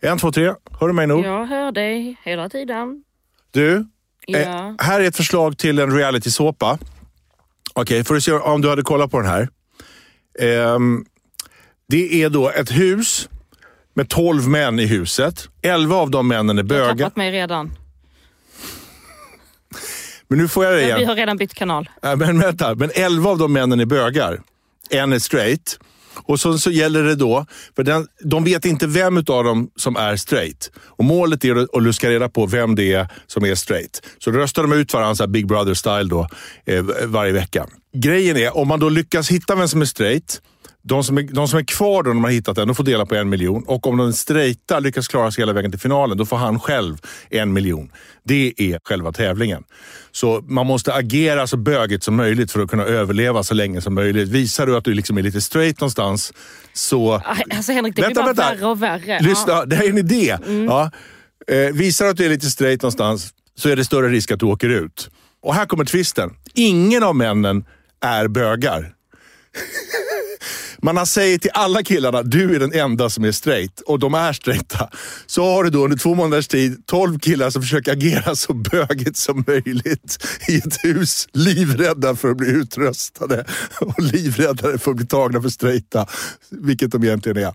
En, två, tre. Hör du mig nog? Jag hör dig hela tiden. Du, Ja. eh, här är ett förslag till en realitysåpa. Okej, får du se om du hade kollat på den här. Ehm, det är då ett hus med 12 män i huset. 11 av de männen är Du har bögar. tappat mig redan. Men nu får jag det Vi igen. har redan bytt kanal. Ja, men vänta, men 11 av de männen är bögar. En är straight. Och så, så gäller det då, för den, de vet inte vem av dem som är straight. Och Målet är att- luska reda på vem det är som är straight. Så då röstar de ut varandra, så här Big Brother-style då, eh, varje vecka. Grejen är, om man då lyckas hitta vem som är straight, de som är, de som är kvar då när man har hittat den, de får dela på en miljon. Och om den straighta lyckas klara sig hela vägen till finalen, då får han själv en miljon. Det är själva tävlingen. Så man måste agera så bögigt som möjligt för att kunna överleva så länge som möjligt. Visar du att du liksom är lite straight någonstans, så... Alltså Henrik, det blir bara värre och värre. Lyssna, Ja. det här är en idé. Ja. Eh, visar du att du är lite straight någonstans, så är det större risk att du åker ut. Och här kommer twisten. Ingen av männen är bögar. Man har säger till alla killarna, du är den enda som är straight. Och de är straighta. Så har du då under två månaders tid 12 killar som försöker agera så bögigt som möjligt i ett hus. Livrädda för att bli utröstade och livrädda för att bli tagna för straighta. Vilket de egentligen är.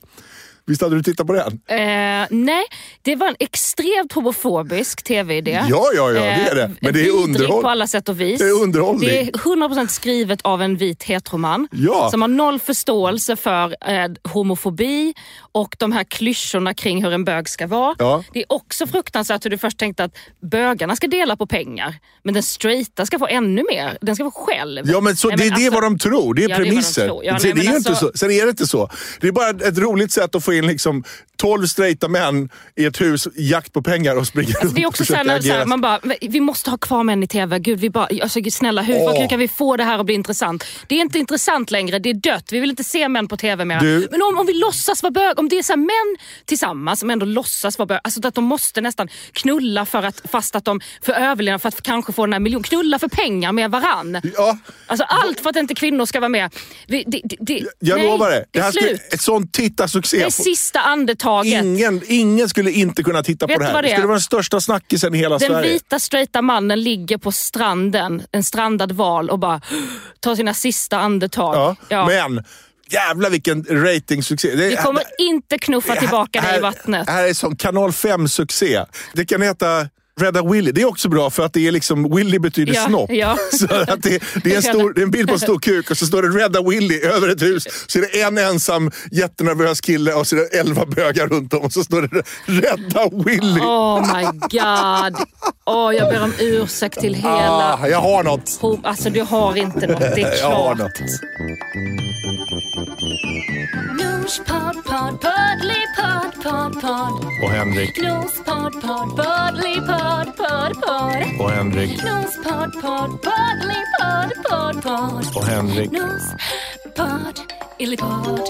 Visst hade du tittat på den? Eh, nej, det var en extremt homofobisk tv-idé. Ja, ja, ja, det är det. Men det är vidrig underhåll- på alla sätt och vis. Det är underhållning. Det är 100% skrivet av en vit heteroman Ja. som har noll förståelse för eh, homofobi och de här klyschorna kring hur en bög ska vara. Ja. Det är också fruktansvärt hur du först tänkte att bögarna ska dela på pengar, men den straighta ska få ännu mer. Den ska få själv. Ja, men så, Nej, det är men det alltså- vad de tror. Det är Ja, det är vad de premisser. Ja, nej, det är men ju inte alltså- så. Sen är det inte så. Det är bara ett roligt sätt att få in liksom 12 straighta män i ett hus, jakt på pengar och springa Alltså runt det är också såhär, såhär, man bara, vi måste ha kvar män i TV. Gud, vi bara, alltså, snälla hur, Åh. hur kan vi få det här att bli intressant? Det är inte intressant längre, det är dött. Vi vill inte se män på TV mer. Du- Men om, om vi låtsas vara bög, om det är så här, män tillsammans som ändå låtsas vara bög, alltså att de måste nästan knulla för att, fast att de för överlevnad för att kanske få den här miljonen, knulla för pengar med varann. Ja, Alltså allt för att inte kvinnor ska vara med. Vi, det, det, det, jag nej, lovar det. Det det är här slut. ett sånt tittarsuccé. Det sista andetaget. Ingen, ingen skulle inte kunna titta Vet på det här. Det det skulle vara den största snackisen i hela Den Sverige. vita straighta mannen ligger på stranden, en strandad val och bara tar sina sista andetag. Ja. Ja. Men jävlar vilken ratingsuccé. Det, Vi kommer inte knuffa det- tillbaka dig i här- vattnet. här är som kanal 5-succé. Det kan heta Rädda Willy. Det är också bra för att det är liksom, Willy betyder Ja, snopp. ja. Så att det, det, är en stor, det är en bild på en stor kuk och så står det Rädda Willy över ett hus. Så är det en ensam jättenervös kille och så är det elva bögar runt om och så står det Rädda Willy. Oh my god. Åh, jag ber om ursäkt till hela... Ah, jag har något. Alltså du har inte något, det är Jag har klart. något. Nospodd, podd, poddly, podd, podd, podd. Och Henrik. Nospodd, podd, poddly, podd, podd, podd. Och Henrik. Nospodd, podd, poddly, podd, podd, podd. Och Henrik. Nospodd, illipodd.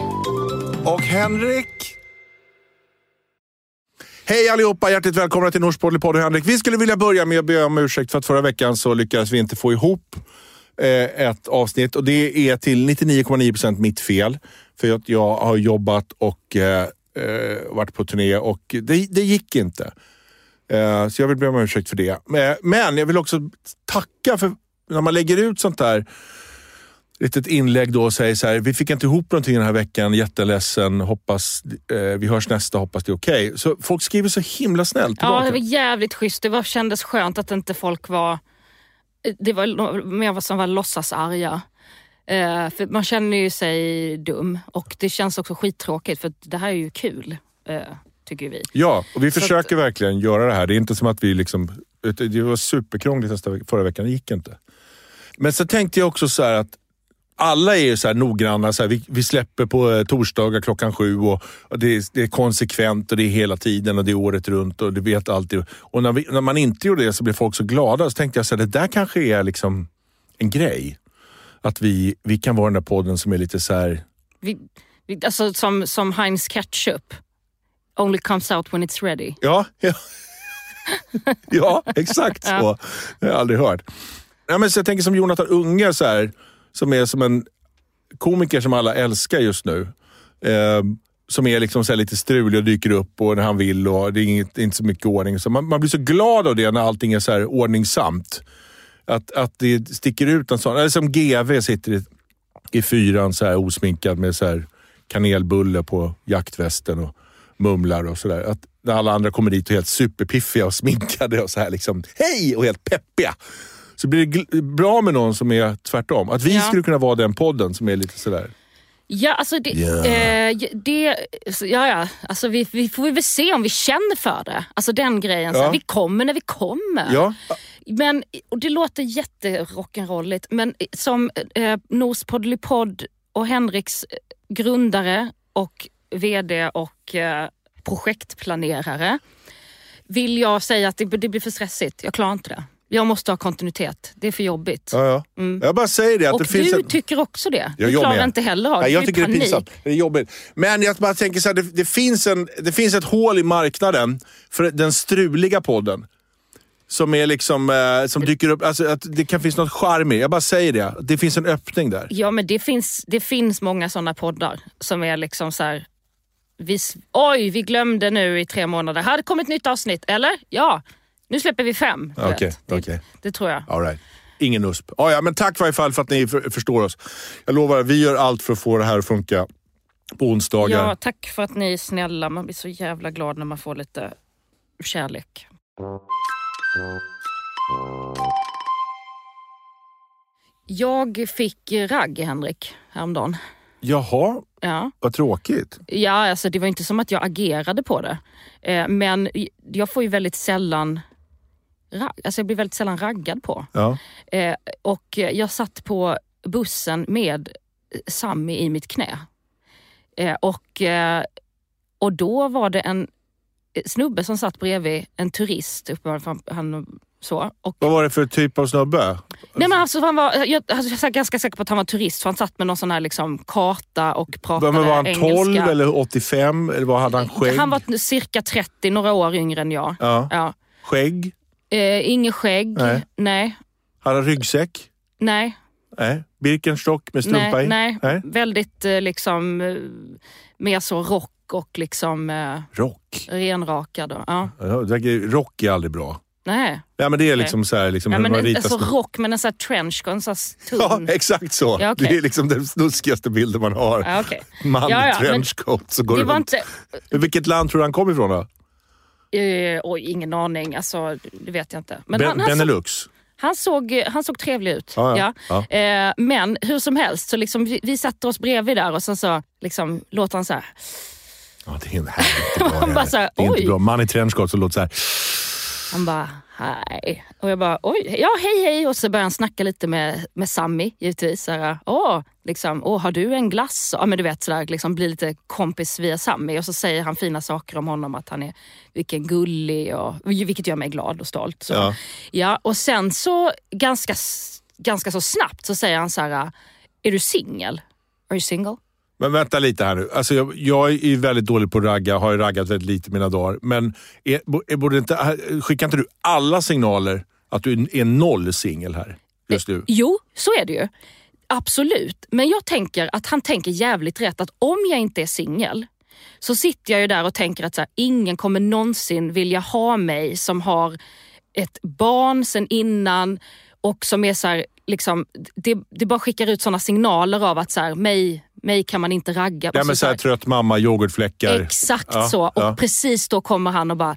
Och Henrik. Hej allihopa, hjärtligt välkomna till Norsk podd och Henrik. Vi skulle vilja börja med att be om ursäkt för att förra veckan så lyckades vi inte få ihop eh, ett avsnitt och det är till 99,9% mitt fel. För att jag har jobbat och eh, eh, varit på turné och det, det gick inte. Eh, så jag vill be om ursäkt för det. Men, men jag vill också tacka för när man lägger ut sånt där litet inlägg då och säger så här, vi fick inte ihop någonting den här veckan, jätteledsen, hoppas, eh, vi hörs nästa, hoppas det är okej. Så folk skriver så himla snällt Ja, tillbaka. det var jävligt schysst. Det var, kändes skönt att inte folk var... Det var mer som var låtsasarga. Eh, för man känner ju sig dum och det känns också skittråkigt för att det här är ju kul, eh, tycker vi. Ja, och vi Så försöker verkligen göra det här. Det är inte som att vi liksom... Det var superkrångligt förra veckan, det gick inte. Men så tänkte jag också så här att alla är ju så här noggranna. Så här, vi, vi släpper på eh, torsdagar klockan sju och, och det, är, det är konsekvent och det är hela tiden och det är året runt och du vet alltid. Och när, vi, när man inte gjorde det så blev folk så glada. Så tänkte jag så här, det där kanske är liksom en grej. Att vi, vi kan vara den där podden som är lite så här... vi, vi alltså som, som Heinz ketchup. Only comes out when it's ready. Ja, ja. ja exakt så. Det har jag aldrig hört. Ja, men så jag tänker som Jonathan Unge, så här, som är som en komiker som alla älskar just nu. Eh, som är liksom så här lite strulig och dyker upp och när han vill och det är inget, inte så mycket ordning. Så man, man blir så glad av det när allting är så här ordningsamt. Att, att det sticker ut en sån. Eller som GV sitter i, i fyran så här osminkad med så här kanelbulle på jaktvästen och mumlar och sådär. Att när alla andra kommer dit och är helt superpiffiga och sminkade och så här liksom hej och helt peppiga. Så blir det bra med någon som är tvärtom. Att vi Ja. skulle kunna vara den podden som är lite sådär. Ja, alltså det, Ja. eh, det, ja, ja. Alltså vi, vi får väl se om vi känner för det. Alltså den grejen. Så Ja. här, vi kommer när vi kommer. Ja, Men, och det låter jätterock'n'rolligt, men som eh, Nos Poddelipodd och Henriks eh, grundare och VD och eh, projektplanerare vill jag säga att det, det blir för stressigt. Jag klarar inte det. Jag måste ha kontinuitet. Det är för jobbigt. ja, ja. Jag bara säger det. Att och det finns du en... tycker också det. Ja, du jag klarar med. inte heller av det. Nej, jag tycker det är panik. pinsamt. Det är jobbigt. Men jag bara tänker så här, det, det, finns en, det finns ett hål i marknaden för den struliga podden. Som är liksom, eh, som dyker upp, alltså att det kan finnas något charm i. Jag bara säger det. Det finns en öppning där. Ja, men det finns, det finns många sådana poddar som är liksom så här. Vi, oj, vi glömde nu i tre månader. Här det kommit ett nytt avsnitt, eller? Ja, nu släpper vi fem. Okej, vet. det, det tror jag. All right. Ingen USP. Ja, ja, men tack i varje fall för att ni för, förstår oss. Jag lovar, vi gör allt för att få det här att funka på onsdagar. Ja, tack för att ni är snälla. Man blir så jävla glad när man får lite kärlek. Jag fick ragg, Henrik, häromdagen. Jaha, Ja. vad tråkigt. Ja, alltså det var inte som att jag agerade på det. Eh, men jag får ju väldigt sällan alltså jag blir väldigt sällan raggad på. Ja. Eh, och jag satt på bussen med Sammy i mitt knä. Eh, och, eh, och då var det en snubbe som satt bredvid en turist, uppenbarligen, han, så. Och, Vad var det för typ av snubbe? nej men alltså, han var, jag, alltså, jag är ganska säker på att han var turist, för han satt med någon sån här liksom, karta och pratade Men var han engelska. 12 eller 85? Eller vad hade han skägg? Han var cirka 30, några år yngre än jag. Ja. Ja. Skägg? Eh, inget skägg. Nej. Nej. Hade han ryggsäck? Nej. Nej. Birkenstock med strumpa Nej, i? nej. nej. Väldigt eh, liksom eh, mer så rock och liksom eh, Rock? renrakad. Och, ja. Rock är aldrig bra. Nej. Ja, men det är liksom så här, liksom, Ja, hur men man ritar alltså rock med en sån här trenchcoat, en sån här tunn... Ja, exakt så. Ja, okej. Det är liksom den snuskigaste bilden man har. Ja, okej. Man Ja, i ja, men trenchcoat som går Det runt. inte... Men Vilket land tror du han kom ifrån då? Eh, oj, ingen aning. Alltså, det vet jag inte. Men Ben, han, han, Benelux? han, såg, han såg trevlig ut. Ja, ja. Eh, men hur som helst, så liksom, vi, vi satte oss bredvid där och sen så liksom, låter han så här. Ja, det är inte bra. Bara så här, det är inte bra. Man i trenchcoat som låter så här. Han bara, hej. Och jag bara, oj, ja hej hej. Och så började han snacka lite med, med Sammy givetvis. Så här, Åh, liksom, Åh, har du en glass? Ja men du vet sådär, liksom, bli lite kompis via Sammy. Och så säger han fina saker om honom, att han är vilken gullig och vilket gör mig glad och stolt. Så. Ja. Ja, och sen så ganska, ganska så snabbt så säger han så här, är du singel? Are you single? Men vänta lite här nu. Alltså jag, jag är ju väldigt dålig på att ragga, har ju raggat väldigt lite i mina dagar. Men är, är, borde inte, skickar inte du alla signaler att du är noll singel här just nu? Eh, jo, så är det ju. Absolut. Men jag tänker att han tänker jävligt rätt att om jag inte är singel så sitter jag ju där och tänker att så här, ingen kommer någonsin vilja ha mig som har ett barn sen innan och som är så här, liksom, det, det bara skickar ut såna signaler av att så här, mig, mig kan man inte ragga. Ja, men så här, trött mamma, yoghurtfläckar. Exakt Ja, så. Och ja. precis då kommer han och bara...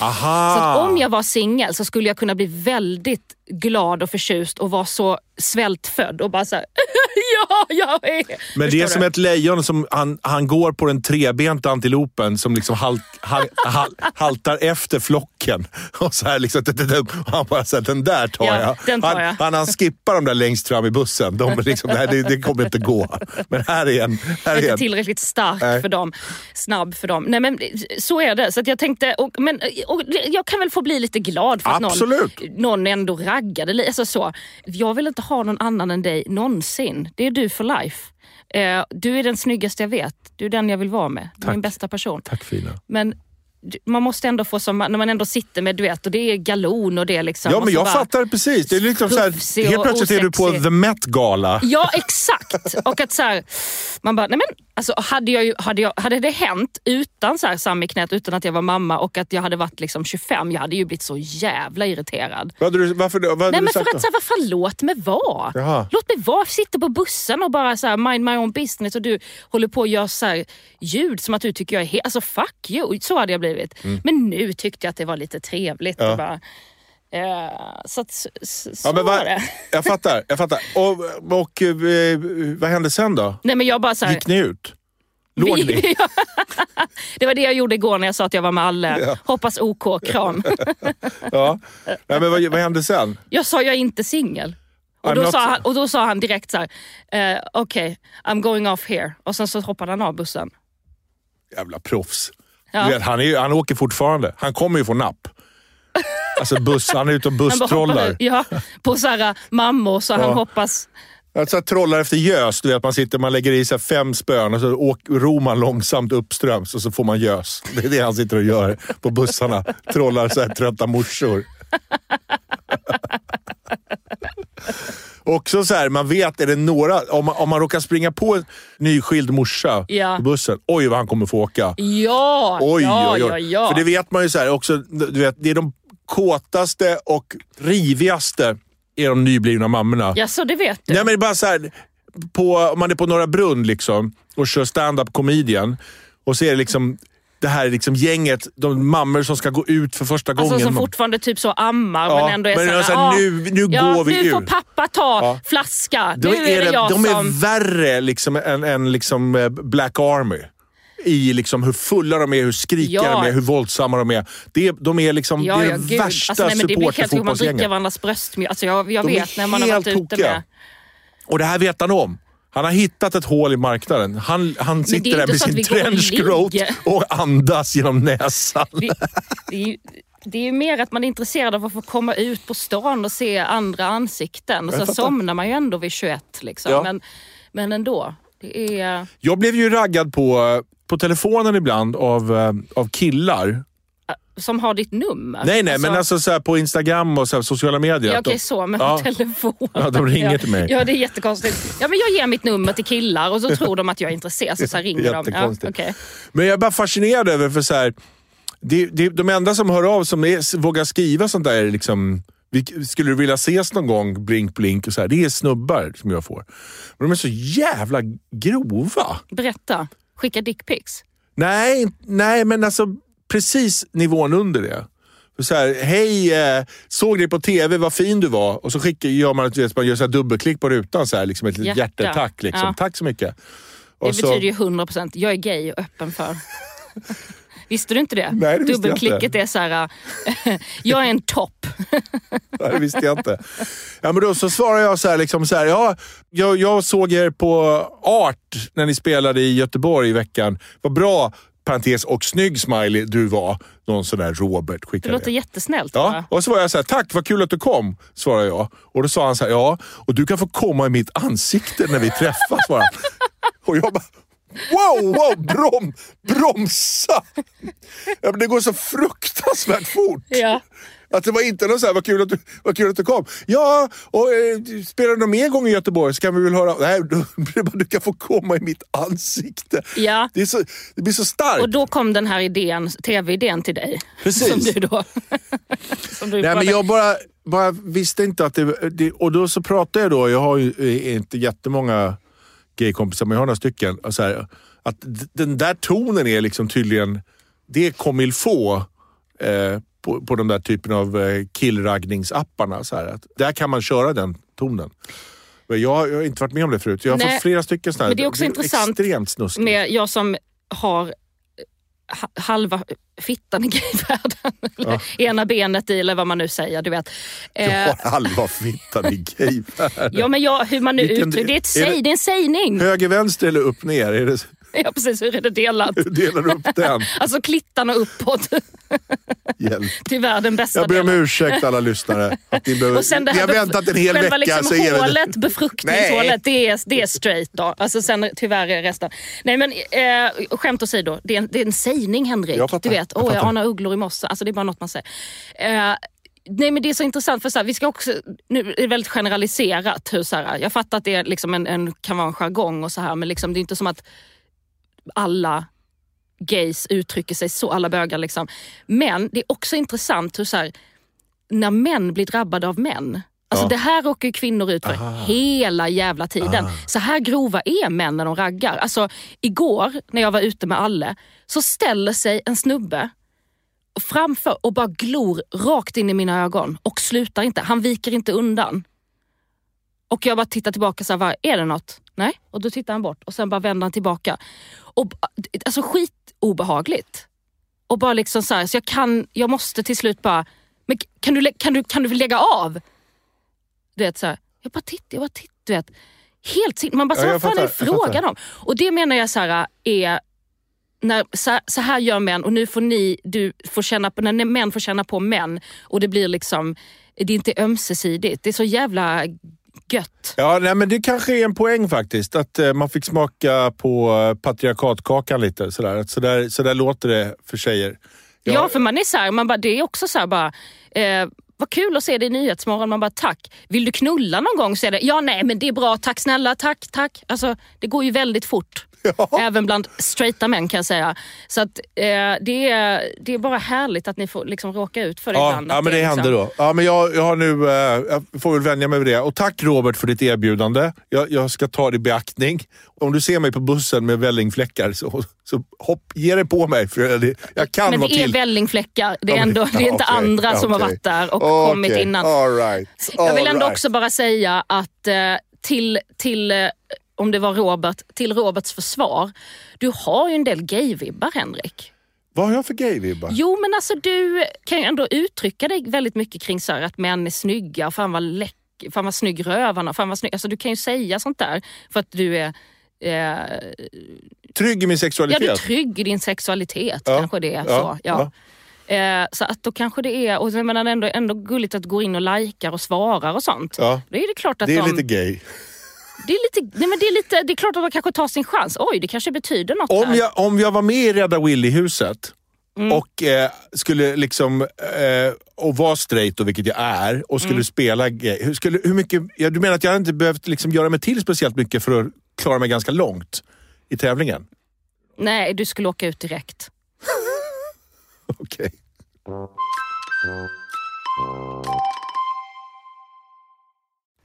Aha! Så om jag var singel så skulle jag kunna bli väldigt glad och förtjust och vara så svältfödd och bara såhär, ja, jag är... Men det är som du? ett lejon som han, han går på den trebenta antilopen som liksom halt, hal, hal, haltar efter flocken. Och så här liksom, han bara säger den där tar Ja, jag. den tar jag. Han, han, han skippar de där längst fram i bussen. De liksom, nej, det, det kommer inte gå. Men här är en. Här är inte en. tillräckligt stark Nej. för dem, snabb för dem. Nej men så är det. Så att jag tänkte, och, men, och, jag kan väl få bli lite glad för att Absolut. någon, någon ändå raggade. li- Alltså så. Jag vill inte ha någon annan än dig någonsin. Det är du for life. Eh, du är den snyggaste jag vet. Du är den jag vill vara med. Du är min bästa person. Tack fina. Men du- man måste ändå få som, när man ändå sitter med duett och det är galon och det är liksom... Ja, men jag fattar precis. Det är liksom så här, helt plötsligt är du på osexig. The Met Gala. Ja, exakt. Och att så här, man bara, nej men Alltså, hade, jag, hade, jag, hade det hänt utan så här Sam i knät, utan att jag var mamma och att jag hade varit liksom 25, jag hade ju blivit så jävla irriterad. Vad hade du, varför, vad hade Nej du men för sagt att då? så här, vad fan, låt mig vara. Jaha. Låt mig vara, sitta på bussen och bara så här, mind my own business och du håller på att göra så här, ljud som att du tycker jag är helt... Alltså fuck you, så hade jag blivit. Mm. Men nu tyckte jag att det var lite trevligt. Och bara, så att, så Ja, men var det. jag fattar. Jag fattar. Och, och eh, vad hände sen då? Nej men jag bara så här, Gick ni ut? Låg ni? det var det jag gjorde igår när jag sa att jag var med Alle. Ja. Hoppas OK, kram. Ja. Nej, men vad, vad hände sen? Jag sa jag är inte singel. Och, då han- och då sa han direkt så här, eh, okej, I'm going off here. Och sen så hoppade han av bussen. Jävla proffs. Ja. Vet, han, är, han åker fortfarande. Han kommer ju få napp. Alltså buss, han är ute och busstrollar. ja, på så här, mammor så Ja. han hoppas... Alltså trollar efter gös. Du vet, man, sitter, man lägger i sig fem spön och så åk, ror man långsamt uppströms och så får man gös. Det är det han sitter och gör på bussarna. Trollar så här trötta morsor. Också så här, man vet, är det några, om man, om man råkar springa på en nyskild morsa Ja. på bussen, oj vad han kommer få åka. Ja, Oj, ja, oj, oj. ja, ja. För det vet man ju så här, också, du vet, det är de kåtaste och rivigaste är de nyblivna mammorna. ja, så det vet du. Nej, men det är bara så här, på, om man är på Norra Brunn liksom, och kör stand-up comedian och så är det liksom det här liksom gänget, de mammor som ska gå ut för första Alltså gången. som fortfarande typ så ammar Ja, men ändå är men såhär, alltså, "Ah, nu- nu ja, går vi nu får ur." pappa ta Ja. flaska. Då nu är det, jag de som... är värre liksom, än, än liksom eh, Black Army. I liksom hur fulla de är, hur skrikiga Ja. de är, hur våldsamma de är. Det, de är liksom Ja, det, är ja, det värsta alltså, nej, men Det blir helt sjukt, man dricker varandras bröstmjölk. Alltså, jag jag De vet när man har varit helt ute tokiga. med... Och det här vet han om. Han har hittat ett hål i marknaden. Han, han sitter där med sin och trenchcoat ligger. och andas genom näsan. Det, det, är ju, det är mer att man är intresserad av att få komma ut på stan och se andra ansikten. Och fattar. somnar man ju ändå vid 21. Liksom. Ja. Men, men ändå. Det är... Jag blev ju raggad på, på telefonen ibland av, eh, av killar. Som har ditt nummer. Nej, nej, men alltså så på Instagram och så här, sociala medier. Ja, okej, så med Ja. telefon. Ja, de ringer till mig. Ja, det är jättekonstigt. Ja, men jag ger mitt nummer till killar och så tror de att jag är intresserad. Så, så här ringer de. Ja, okej. Men jag är bara fascinerad över, för så här, det, det, de enda som hör av som är, vågar skriva sånt där, är liksom, vi- skulle du vilja ses någon gång, blink blink, och så här, det är snubbar som jag får. Men de är så jävla grova. Berätta. Skicka dickpics. Nej, nej men alltså precis nivån under det. Så här, hej, eh, såg dig på TV, vad fin du var. Och så skickar, gör man, vet, man gör så dubbelklick på rutan, så här, liksom ett litet Hjärta. hjärtetack. Liksom. Ja. Tack så mycket. Det Och så- betyder ju 100% jag är gay och öppen för. Visste du inte det? Nej, det Dubbelklicket inte. är så här, äh, jag är en topp. Nej, det visste jag inte. Ja, men då så svarar jag så här, liksom så här ja, jag, jag såg er på Art när ni spelade i Göteborg i veckan. Vad bra, parentes och snygg smiley du var. Någon sån där Robert Det skickade låter det. jättesnällt. Ja, va? och så var jag så här, tack vad kul att du kom, svarade jag. Och då sa han så här, ja, och du kan få komma i mitt ansikte när vi träffas. Bara. Och jag bara, wow, wow, brom, bromsa! Ja, det går så fruktansvärt fort. Ja. Att det var inte någon så här, vad kul att du, vad kul att du kom. Ja, och eh, spelar du någon mer gång i Göteborg så kan vi väl höra. Nej, du, du kan få komma i mitt ansikte. Ja. Det, är så, det blir så starkt. Och då kom den här idén, tv-idén till dig. Precis. Som du då... som du Nej, men jag bara, bara visste inte att det, det... Och då så pratade jag då, jag har ju eh, inte jättemånga gaykompisar, men jag har några stycken. Så här, att den där tonen är liksom tydligen, det är comme faut eh, på, på de där typen av eh, killraggningsapparna. Så här, att där kan man köra den tonen. Jag, jag har inte varit med om det förut. Jag har Nej, fått flera stycken sådana här. men det är också intressant Extremt snuskigt. med jag som har ha- halva fittan i gayvärlden. Eller Ena benet i eller vad man nu säger. Du vet. Jag Eh, halva fittan i gayvärlden. ja, men jag, hur man nu uttrycker det. Är, ett är det- det är en sägning. Höger, vänster eller upp, ner? Är det, Ja, precis. Hur är det delat? hur delar du upp den? Alltså klittarna uppåt. Hjälp. Tyvärr den bästa Jag ber om delen. ursäkt alla lyssnare. Att ni behöver, Och sen det ni här har bef- väntat en hel vecka. Liksom så är det- hålet, befruktningshålet, det är, det är straight då. Alltså sen tyvärr är resten. Nej men eh, skämt åsido, det är, en, det är en sägning Henrik. Jag fattar, du vet, jag åh jag fattar. anar ugglor i mossa. Alltså det är bara något man säger. Eh, Nej men det är så intressant för så här, vi ska också, nu är det väldigt generaliserat. Hur, så här, jag fattar att det är liksom en, en, kan vara en jargong och så här men liksom, det är inte som att alla gays uttrycker sig så, alla bögar liksom. Men det är också intressant hur så här, när män blir drabbade av män. Alltså Ja. Det här råkar ju kvinnor ut för hela jävla tiden. Så här grova är män när de raggar. Alltså igår när jag var ute med Alle så ställer sig en snubbe framför och bara glor rakt in i mina ögon och slutar inte. Han viker inte undan. Och jag bara tittar tillbaka så här, är det något? Nej. Och då tittar han bort och sen bara vänder han tillbaka. Och, alltså skit obehagligt. Och bara liksom så här, så jag kan, jag måste till slut bara, men kan du, kan du, kan du lägga av? Du vet så här, jag bara tittar, jag bara tittar, du vet. Helt sin, Man bara, Ja, vad fan är frågan om? Och det menar jag så här, är när, så, så här gör män och nu får ni, du får känna på, när män får känna på män och det blir liksom, det är inte ömsesidigt. Det är så jävla gött. Ja, nej, men det kanske är en poäng faktiskt. Att eh, man fick smaka på eh, patriarkatkakan lite. Sådär, Att sådär, sådär låter det för tjejer. Ja, för man är så här, man bara, det är också så här bara, eh, vad kul att se dig i Nyhetsmorgon. Man bara tack. Vill du knulla någon gång så är det, ja nej men det är bra, tack snälla, tack, tack. Alltså det går ju väldigt fort. Även bland straighta män kan jag säga. Så att eh, det, är, det är bara härligt att ni får liksom råka ut för det Ja, ibland. ja men det är händer liksom, då. Ja, men jag, jag, har nu, eh, jag får väl vänja mig vid det. Och tack Robert för ditt erbjudande. Jag, jag ska ta det i beaktning. Om du ser mig på bussen med vällingfläckar så, så hopp, ge dig på mig. För jag, jag kan Men det är till. vällingfläckar. Det är, Ja, men- ändå, det är inte ja, okej, andra som har varit där och Okej, kommit innan. All right, Jag vill all ändå right. också bara säga att eh, till, till om det var Robert, till Roberts försvar. Du har ju en del gay-vibbar Henrik. Vad har jag för gay-vibbar? Jo men alltså du kan ju ändå uttrycka dig väldigt mycket kring så här, att män är snygga och fan vad läck, fan vad snygg rövarna fan vad snygg. Alltså du kan ju säga sånt där för att du är eh, Trygg i min ja, sexualitet? du är trygg i din sexualitet. Ja, Kanske det är ja, så. Ja. Eh, så att då kanske det är, och jag menar ändå, ändå gulligt att gå in och likar och svarar och sånt. Ja. Då är det klart att Det är de, lite gay. Det är lite, nej men det är lite, det är klart att man kanske tar sin chans. Oj, det kanske betyder något Om här. jag, om jag var med i Rädda Willy-huset Mm. och eh, skulle liksom, eh, och var straight, då, vilket jag är, och skulle Mm. spela. Hur, skulle, hur mycket, ja, du menar att jag inte behövt liksom göra mig till speciellt mycket för att klara mig ganska långt i tävlingen? Nej, du skulle åka ut direkt. Okej.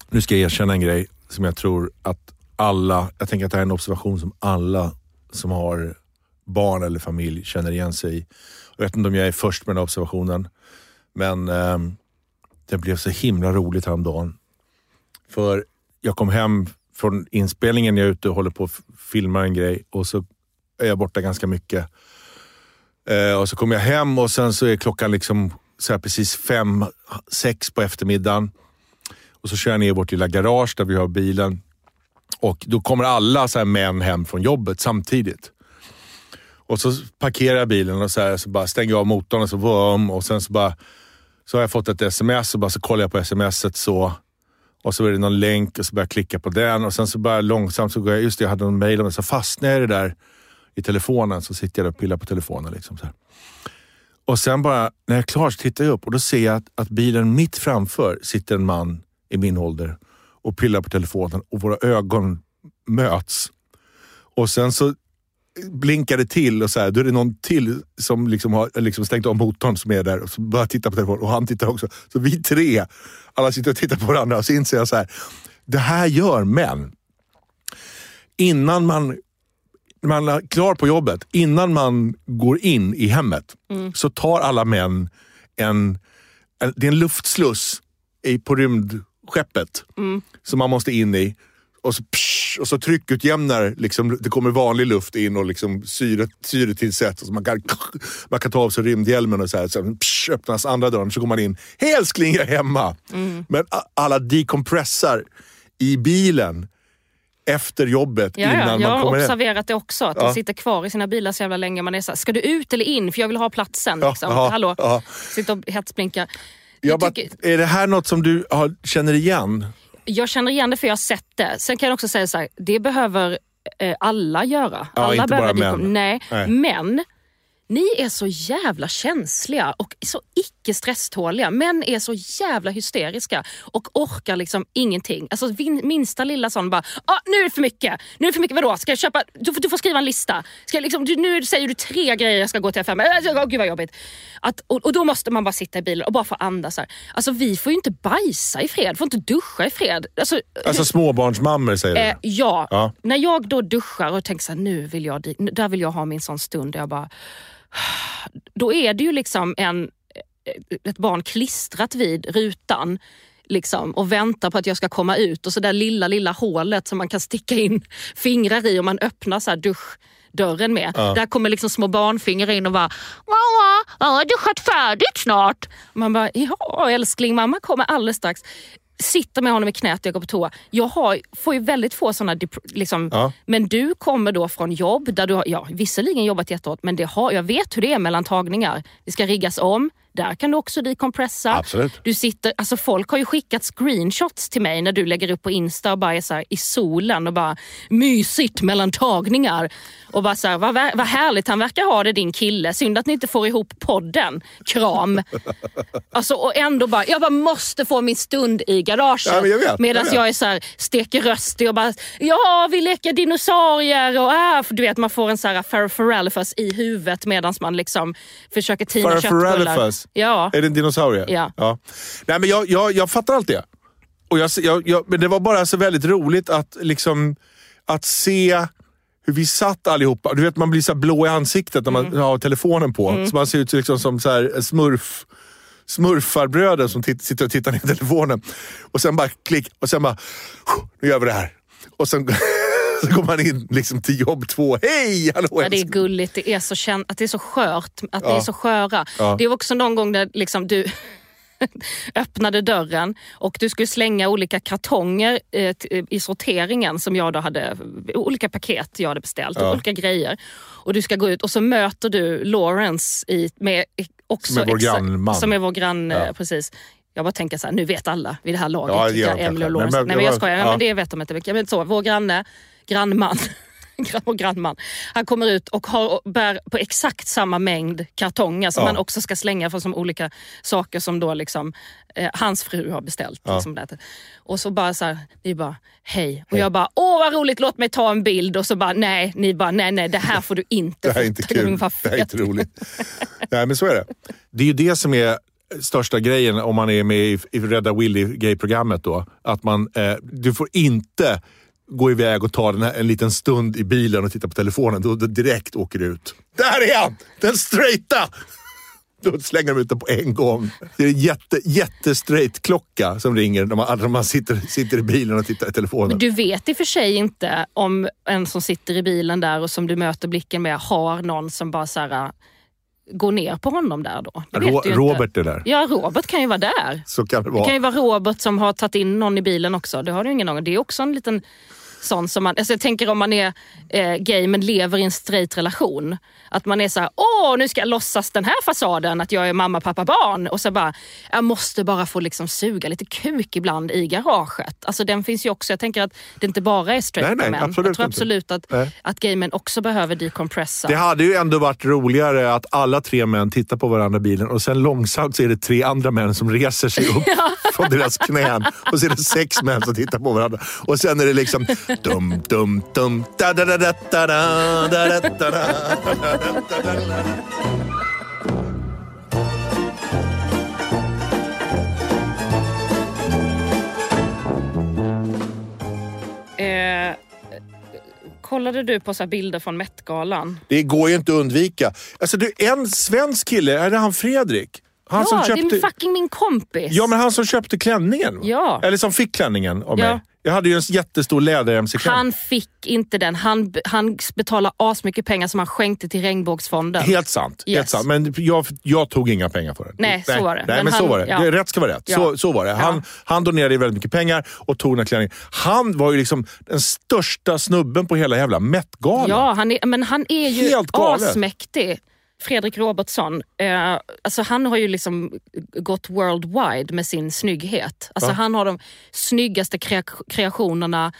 Nu ska jag erkänna en grej som jag tror att alla, jag tänker att det här är en observation som alla som har barn eller familj känner igen sig i. Jag vet inte om jag är först med den här observationen, men eh, det blev så himla roligt häromdagen. För jag kom hem från inspelningen, jag är ute och håller på att filma en grej och så är jag borta ganska mycket. Eh, och så kommer jag hem och sen så är klockan liksom så här precis fem, sex på eftermiddagen. Och så kör jag ner i vårt lilla garage där vi har bilen. Och då kommer alla så här män hem från jobbet samtidigt. Och så parkerar jag bilen och så, här, så bara stänger jag av motorn och så vum, och sen så bara så har jag fått ett sms och bara så kollar jag på smset så. Och så är det någon länk och så börjar jag klicka på den och sen så bara långsamt så går jag, just det, jag hade någon mail om det, så fastnar jag i det där i telefonen så sitter jag där och pillar på telefonen. Liksom så här. Och sen bara, när jag är klar så tittar jag upp och då ser jag att, att bilen mitt framför sitter en man i min ålder och pillar på telefonen och våra ögon möts. Och sen så blinkar det till och så här, då är det någon till som liksom har liksom stängt av motorn som är där och så bara tittar på telefonen och han tittar också. Så vi tre, alla sitter och tittar på varandra och så inser jag så här, det här gör män. Innan man man är klar på jobbet, innan man går in i hemmet, så tar alla män en, en, det är en luftsluss i, på rymdskeppet som man måste in i. Och så, psh, och så tryckutjämnar, liksom, det kommer vanlig luft in och liksom syre, syretillsätts. Och så man, kan, man kan ta av sig rymdhjälmen och så, här, så psh, öppnas andra dörren så går man in. Hej älskling, jag är hemma! Men a- alla decompressar i bilen efter jobbet Ja, ja, innan jag man har kommer hem. observerat det också. Att Ja. de sitter kvar i sina bilar så jävla länge. Man är så här, ska du ut eller in? För jag vill ha platsen. Ja, liksom. ja, Hallå? ja. Sitter och hetsblinkar. Jag bara, tycker, är det här något som du har, känner igen? jag känner igen det för jag har sett det. Sen kan jag också säga så här, det behöver eh, alla göra. Ja, alla inte bara män. Nej. Nej. men ni är så jävla känsliga och så icke stresståliga. Män är så jävla hysteriska och orkar liksom ingenting. Alltså minsta lilla sån bara, ah, nu är det för mycket. Nu är det för mycket, vadå? Ska jag köpa? Du, får- du får skriva en lista. Ska jag liksom, du, nu säger du tre grejer jag ska gå till affären med. Äh, Gud vad jobbigt. Att, och, och då måste man bara sitta i bilen och bara få andas. Här. Alltså vi får ju inte bajsa i fred, får inte duscha i fred. Alltså, Alltså småbarnsmammor säger du? Eh, ja. Ja. när jag då duschar och tänker så här, nu vill jag där vill jag ha min sån stund där jag bara... Då är det ju liksom en, eh, ett barn klistrat vid rutan liksom, och väntar på att jag ska komma ut och så där lilla, lilla hålet som man kan sticka in fingrar i om man öppnar så här duschdörren med. Där kommer liksom små barnfingrar in och bara Mamma, jag har duschat färdigt snart. Man bara, ja älskling, mamma kommer alldeles strax sitter med honom i knät och jag går på toa. Jag har, får ju väldigt få sådana... Liksom, Ja. Men du kommer då från jobb där du har ja, visserligen jobbat jättehårt men det har, jag vet hur det är mellan tagningar. Det ska riggas om. Där kan du också decompressa. Absolut. Du sitter, alltså folk har ju skickat screenshots till mig när du lägger upp på Insta och bara är så här, i solen och bara mysigt mellan tagningar. Och bara så här, vad, vad härligt han verkar ha det din kille. Synd att ni inte får ihop podden. Kram. Alltså, och ändå bara, jag bara måste få min stund i garaget. Ja, jag vet, Medan jag jag, är så här, steker röstig och bara, ja vi leker dinosaurier och äh, du vet man får en så här Farrell i huvudet medan man liksom försöker tina köttbullar. Ja. Är det en dinosaurie? Ja. Nej, men jag, jag, jag fattar allt det. Och jag, jag, jag, men det var bara så väldigt roligt att, liksom, att se hur vi satt allihopa. Du vet man blir så blå i ansiktet när man Mm. har telefonen på. Så man ser ut liksom som så här smurf, smurfarbröder som sitter och tittar ner i telefonen. Och sen bara klick och sen bara, nu gör vi det här. Och sen så går man in liksom till jobb två. Hej! Hallå! Ja, det är gulligt, det är så kän- att det är så skört, att ni Ja. är så sköra. Ja. Det var också någon gång där liksom du öppnade dörren och du skulle slänga olika kartonger eh, t- i sorteringen som jag då hade, olika paket jag hade beställt, Ja. olika grejer. Och du ska gå ut och så möter du Lawrence i, med också Som är vår grannman. Som är vår granne, Ja. precis. Jag bara tänker så här, nu vet alla vid det här laget Ja, vilka Emily och. Lawrence Men- Nej men jag men- skojar, ja. men det vet de inte. Men så, vår granne, grannman, Gran- vår grannman, han kommer ut och har, bär på exakt samma mängd kartonger som Ja. han också ska slänga för som olika saker som då liksom, eh, hans fru har beställt. Ja. Liksom det. Och så bara så här, vi bara hej. Och jag bara, åh vad roligt, låt mig ta en bild. Och så bara, nej, ni bara, nej, nej, det här får du inte Det här är inte kul. Det här är inte roligt. Nej, men så är det. Det är ju det som är största grejen om man är med i, i Rädda Willy-gay-programmet. då. Att man, eh, du får inte gå iväg och ta den här, en liten stund i bilen och titta på telefonen. Då, då direkt åker du ut. Där är han! Den straighta! Då slänger de ut den på en gång. Det är en jätte, jättestraight klocka som ringer när man, när man sitter, sitter i bilen och tittar i telefonen. Du vet i och för sig inte om en som sitter i bilen där och som du möter blicken med har någon som bara så här, äh, går ner på honom där då. Det ju Robert är där. Ja, Robert kan ju vara där. Så kan det Det kan vara. ju vara Robert som har tagit in någon i bilen också. Det har du ingen aning om. Det är också en liten sån som man... Alltså jag tänker om man är eh, gay men lever i en straight relation. Att man är så här, åh nu ska jag låtsas den här fasaden att jag är mamma, pappa, barn. Och så bara, jag måste bara få liksom suga lite kuk ibland i garaget. Alltså den finns ju också. Jag tänker att det inte bara är straighta Nej, nej, män. absolut jag tror absolut att, Nej. att gay män också behöver decompressa. Det hade ju ändå varit roligare att alla tre män tittar på varandra i bilen och sen långsamt så är det tre andra män som reser sig upp från deras knän. Och så är det sex män som tittar på varandra. Och sen är det liksom dum, dum, dum, da, da, da, da, da, da, da, da, da, da. Eh, kollade du på så här bilder från Met-galan? Det går ju inte att undvika. Alltså, du, en svensk kille, är det han Fredrik? Han ja, som det är köpte... fucking min kompis. Ja, men han som köpte klänningen. Ja. Eller som fick klänningen av Ja. mig. Jag hade ju en jättestor läder-mc-klänning. Han fick inte den. Han, han betalade asmycket pengar som han skänkte till regnbågsfonden. Helt sant. Helt Yes. sant. Men jag, jag tog inga pengar för den. Nej, så var det. Nej, Men men, så han- var det. ja. Rätt ska vara rätt. Ja. Så, så var det. Han, Ja. han donerade väldigt mycket pengar och tog den här klänningen. Han var ju liksom den största snubben på hela jävla Met-galan. Ja, han är, men han är ju Helt galet. asmäktig. Fredrik Robertsson, eh, alltså han har ju liksom gått worldwide med sin snygghet. Alltså Ja. Han har de snyggaste krea- kreationerna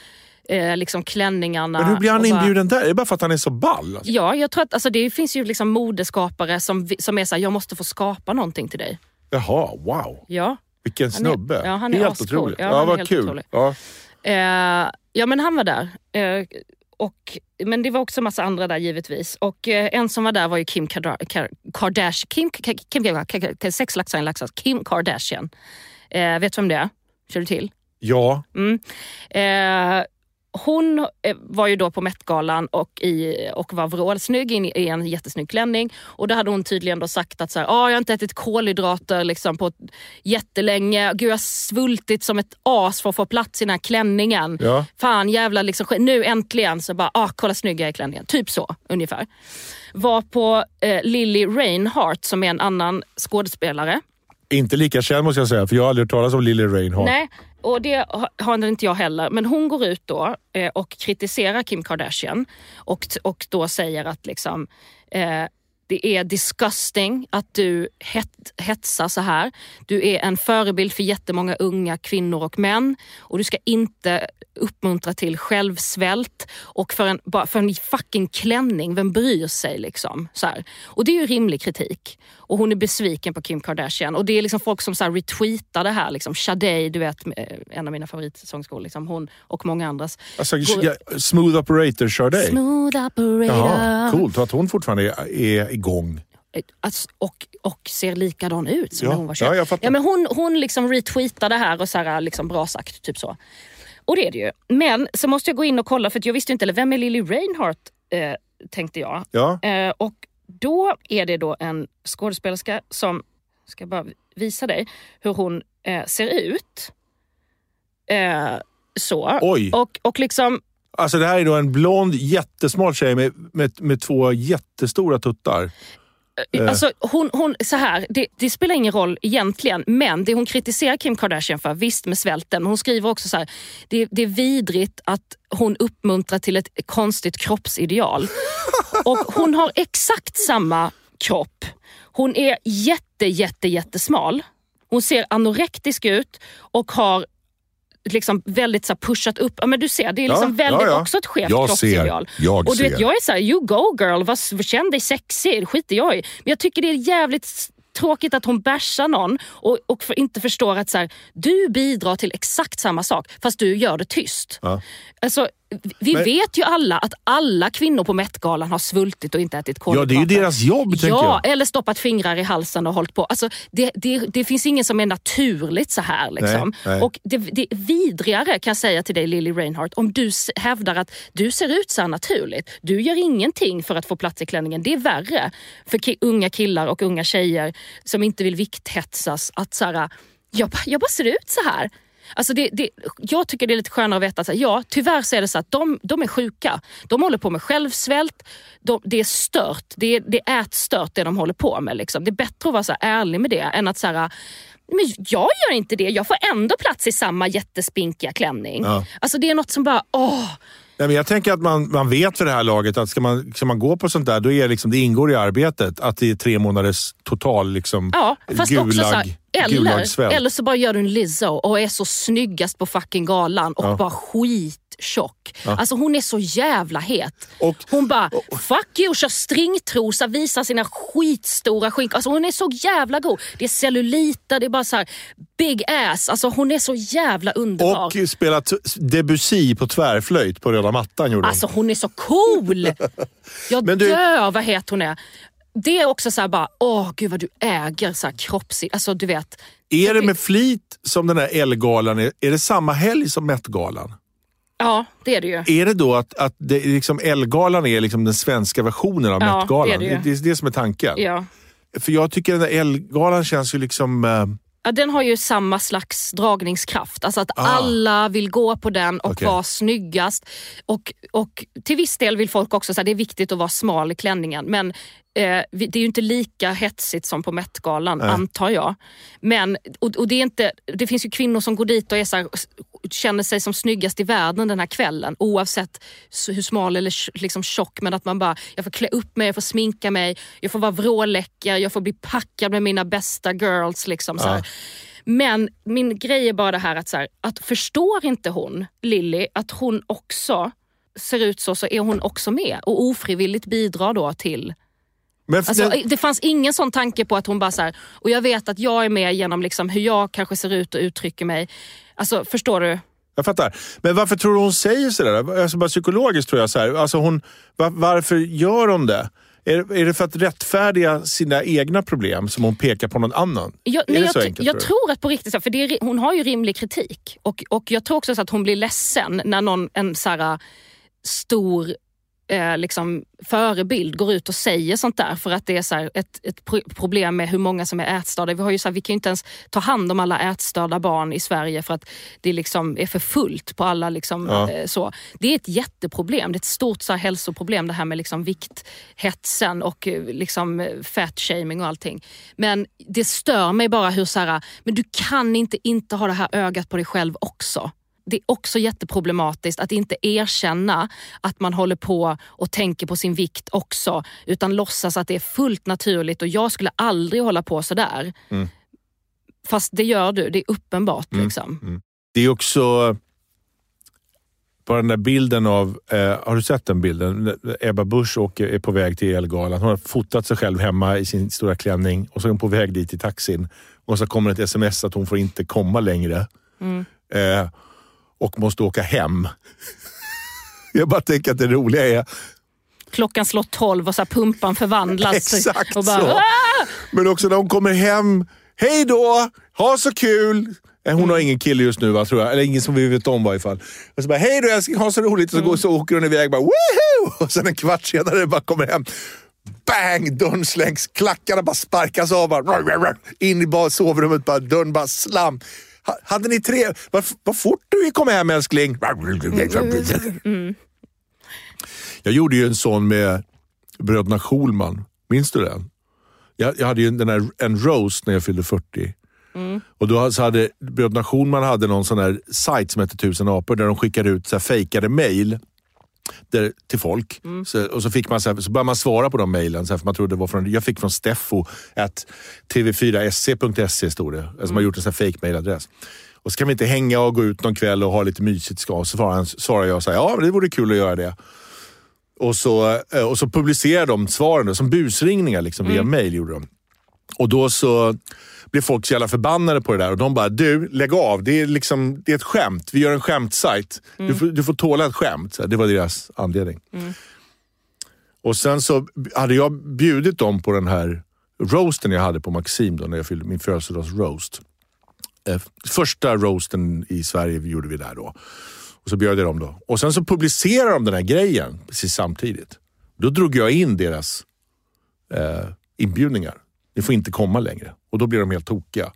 eh, liksom klänningarna. Men hur blir han bara- inbjuden där? Är det bara för att han är så ball? Alltså? Ja, jag tror att alltså, det finns ju liksom modeskapare som, som är såhär, jag måste få skapa någonting till dig. Jaha, wow. Ja. Vilken Han är- snubbe. ja, han är helt ascool. otroligt. Ja, Ja, vad kul. otrolig. Ja. Eh, ja men han var där. Eh, och, men det var också massa andra där givetvis. Och eh, en som var där var ju Kim Kardashian. Kim, Kim, Kim, sex laxar, en laxar. Kim Kardashian. Eh, vet du vem det är? Känner du till? ja, Mm. Eh, hon eh, var ju då på Met-galan och, i, och var vrålsnygg i, i en jättesnygg klänning. Och då hade hon tydligen då sagt att så här, ah, jag har inte ätit kolhydrater liksom på jättelänge. Gud jag har svultit som ett as för att få plats i den här klänningen. Ja. Fan jävla liksom, nu äntligen så bara, ah, kolla snygg jag är i klänningen. Typ så ungefär. Var på eh, Lily Reinhardt som är en annan skådespelare. inte lika känd måste jag säga, för jag har aldrig hört talas om Lily Reinhardt. Nej, och det har- inte jag heller. Men hon går ut då eh, och kritiserar Kim Kardashian och, och då säger att liksom, eh, det är disgusting att du het, hetsar så här. Du är en förebild för jättemånga unga kvinnor och män och du ska inte uppmuntra till självsvält och för en, bara för en fucking klänning, vem bryr sig liksom? Så här. Och det är ju rimlig kritik. Och hon är besviken på Kim Kardashian och det är liksom folk som så här retweetar det här. Liksom. Sade, du vet eh, en av mina favoritsångerskor, liksom, hon och många andras. Alltså, Går- ja, smooth operator dig. Smooth operator. Jaha, coolt att hon fortfarande är, är igång. Eh, Alltså, och, och ser likadan ut som Ja, när hon var ja, 21. jag fattar. ja, men hon, hon liksom retweetade det här och så här, liksom bra sagt. Typ så. Och det är det ju. Men så måste jag gå in och kolla för jag visste inte, eller vem är Lily Reinhardt? Eh, tänkte jag. Ja. Eh, och då är det då en skådespelerska som, ska bara visa dig hur hon eh, ser ut. Eh, så. Oj. Och, och liksom, Alltså det här är då en blond jättesmal tjej med, med, med två jättestora tuttar. Eh. Alltså, hon, hon, så här, det, det spelar ingen roll egentligen, men det hon kritiserar Kim Kardashian för, visst med svälten, men hon skriver också så här, det, det är vidrigt att hon uppmuntrar till ett konstigt kroppsideal. Och hon har exakt samma kropp. Hon är jätte, jätte, jättesmal. Hon ser anorektisk ut och har liksom väldigt så pushat upp. Ja, men du ser, det är liksom Ja, väldigt ja, ja. också ett skevt Jag kroppsideal. ser, jag och du vet, ser. jag är så här, you go girl, var, känn dig sexig, det skiter jag i. Men jag tycker det är jävligt tråkigt att hon bashar någon och, och för, inte förstår att så här, du bidrar till exakt samma sak fast du gör det tyst. Ja. Alltså, vi Men- vet ju alla att alla kvinnor på Met-galan har svultit och inte ätit Ja, det är ju kolhydrater. deras jobb, tänker Ja, jag. eller stoppat fingrar i halsen och hållit på. Alltså, det, det, det finns ingen som är naturligt så här. Liksom. Nej, nej. Och det, det är vidrigare kan jag säga till dig Lily Reinhardt om du hävdar att du ser ut så här naturligt. Du gör ingenting för att få plats i klänningen. Det är värre för ki- unga killar och unga tjejer som inte vill vikthetsas att så här, jag, jag bara ser ut så här. Alltså det, det, jag tycker det är lite skönare att veta att ja, tyvärr så är det så att de, de är sjuka. De håller på med självsvält. De, det är stört. Det är, det är ätstört det de håller på med. Liksom. Det är bättre att vara så ärlig med det än att så här, men jag gör inte det. Jag får ändå plats i samma jättespinkiga klänning. Ja. Alltså det är något som bara, åh. Nej, men jag tänker att man, man vet för det här laget att ska man, ska man gå på sånt där, då är liksom, det ingår i arbetet att det är tre månaders total liksom, Ja, fast gulag, också så här, eller, eller så bara gör du en Lizzo och är så snyggast på fucking galan och Ja. bara skittjock. Alltså hon är så jävla het. Och- hon bara, fuck you, kör stringtrosa, visar sina skitstora skinkor. Alltså hon är så jävla god. Det är celluliter, det är bara så här big ass. Alltså hon är så jävla underbar. Och spelat Debussy på tvärflöjt på röda mattan gjorde hon. Alltså hon är så cool! Jag Men du- dör vad het hon är. Det är också så här bara, åh gud vad du äger så här kroppsigt. Alltså du vet. Är det med flit som den här Ellegalan är? Är det samma helg som Met-galan? Ja, det är det ju. Är det då att, att det, liksom Ellegalan är liksom den svenska versionen av Ja, Met-galan? det är det det är det som är tanken. Ja. För jag tycker den där Ellegalan känns ju liksom... eh, Ja, den har ju samma slags dragningskraft. Alltså att Ah. alla vill gå på den och Okej. vara snyggast. Och, och till viss del vill folk också säga det är viktigt att vara smal i klänningen. Men eh, det är ju inte lika hetsigt som på Met-galan, antar jag. Men, och, och det, är inte, det finns ju kvinnor som går dit och är så här, känner sig som snyggast i världen den här kvällen. Oavsett hur smal eller liksom tjock. Men att man bara, jag får klä upp mig, jag får sminka mig, jag får vara vråläcker, jag får bli packad med mina bästa girls. Liksom, så här. Men min grej är bara det här att, så här, att förstår inte hon, Lilly, att hon också ser ut så, så är hon också med och ofrivilligt bidrar då till Men Alltså, det, det fanns ingen sån tanke på att hon bara så här, och jag vet att jag är med genom liksom hur jag kanske ser ut och uttrycker mig. Alltså förstår du? jag fattar. Men varför tror du hon säger sådär? Alltså bara psykologiskt tror jag. Så här. Alltså hon, va- varför gör hon det? Är, är det för att rättfärdiga sina egna problem som hon pekar på någon annan? Jag, nej, jag, enkelt? jag tror tror att på riktigt, för det är, hon har ju rimlig kritik. Och, och jag tror också så att hon blir ledsen när någon, en så här, stor eh, liksom, förebild går ut och säger sånt där. För att det är så ett, ett pro- problem med hur många som är ätstörda. Vi, har ju så här, vi kan ju inte ens ta hand om alla ätstörda barn i Sverige för att det liksom är för fullt på alla. Liksom, Ja. eh, så. Det är ett jätteproblem. Det är ett stort så här, hälsoproblem det här med liksom, vikthetsen och eh, liksom, eh, fat shaming och allting. Men det stör mig bara hur så här, men du kan inte inte ha det här ögat på dig själv också. Det är också jätteproblematiskt att inte erkänna att man håller på och tänker på sin vikt också. Utan låtsas att det är fullt naturligt och jag skulle aldrig hålla på sådär. Mm. Fast det gör du, det är uppenbart. Liksom. Det är också bara den där bilden av, eh, har du sett den bilden? Ebba Busch åker, är på väg till Elgalan. Hon har fotat sig själv hemma i sin stora klänning och så är hon på väg dit i taxin. Och så kommer ett sms att hon får inte komma längre. Eh, och måste åka hem. Jag bara tänker att det roliga är Klockan slår tolv och så pumpan förvandlas. Exakt och bara, så. "Ah!" Men också när hon kommer hem. Hej då! Ha så kul! Eh, Hon har ingen kille just nu, va, tror jag. Eller ingen som vi vet om i varje fall. Och så bara, hej då älskling, ha så roligt. Och så, går, så åker hon iväg bara, woohoo! Och sen en kvart senare bara kommer hem. Bang! Dörren slängs, klackarna bara sparkas av. Bara, in i bara sovrummet, bara, dörren bara slam. Ha- Hade ni tre... Vad, vad fort du kom hem älskling. Jag gjorde ju en sån med bröderna Schulman. Minns du den? Jag, jag hade ju den här, en roast när jag fyllde 40. Och då så hade bröderna Schulman hade någon sån här sajt som hette Tusen apor där de skickade ut så här fejkade mail där, till folk. Så, och så, fick man, så, här, så började man svara på de mejlen. Så här, för man trodde det var från, jag fick från Steffo att tv4sc.se stod det. Alltså man har gjort en fake mailadress. Och så kan vi inte hänga och gå ut någon kväll och ha lite mysigt. Ska. Så svarar, han- svarar jag så här, ja det vore kul att göra det. Och så, eh, och så publicerade de svaren som busringningar liksom, via mail. Gjorde de. Och då så blev folk så jävla förbannade på det där och de bara, du lägg av. Det är, liksom, det är ett skämt. Vi gör en skämtsajt. Du, får, du får tåla ett skämt. Så det var deras anledning. Och sen så hade jag bjudit dem på den här roasten jag hade på Maxim då, när jag fyllde min födelsedagsroast. Eh, första roasten i Sverige gjorde vi där då. Och så bjöd jag dem då. Och sen så publicerade de den här grejen precis samtidigt. Då drog jag in deras eh, inbjudningar. Ni får inte komma längre. Och då blir de helt tokiga.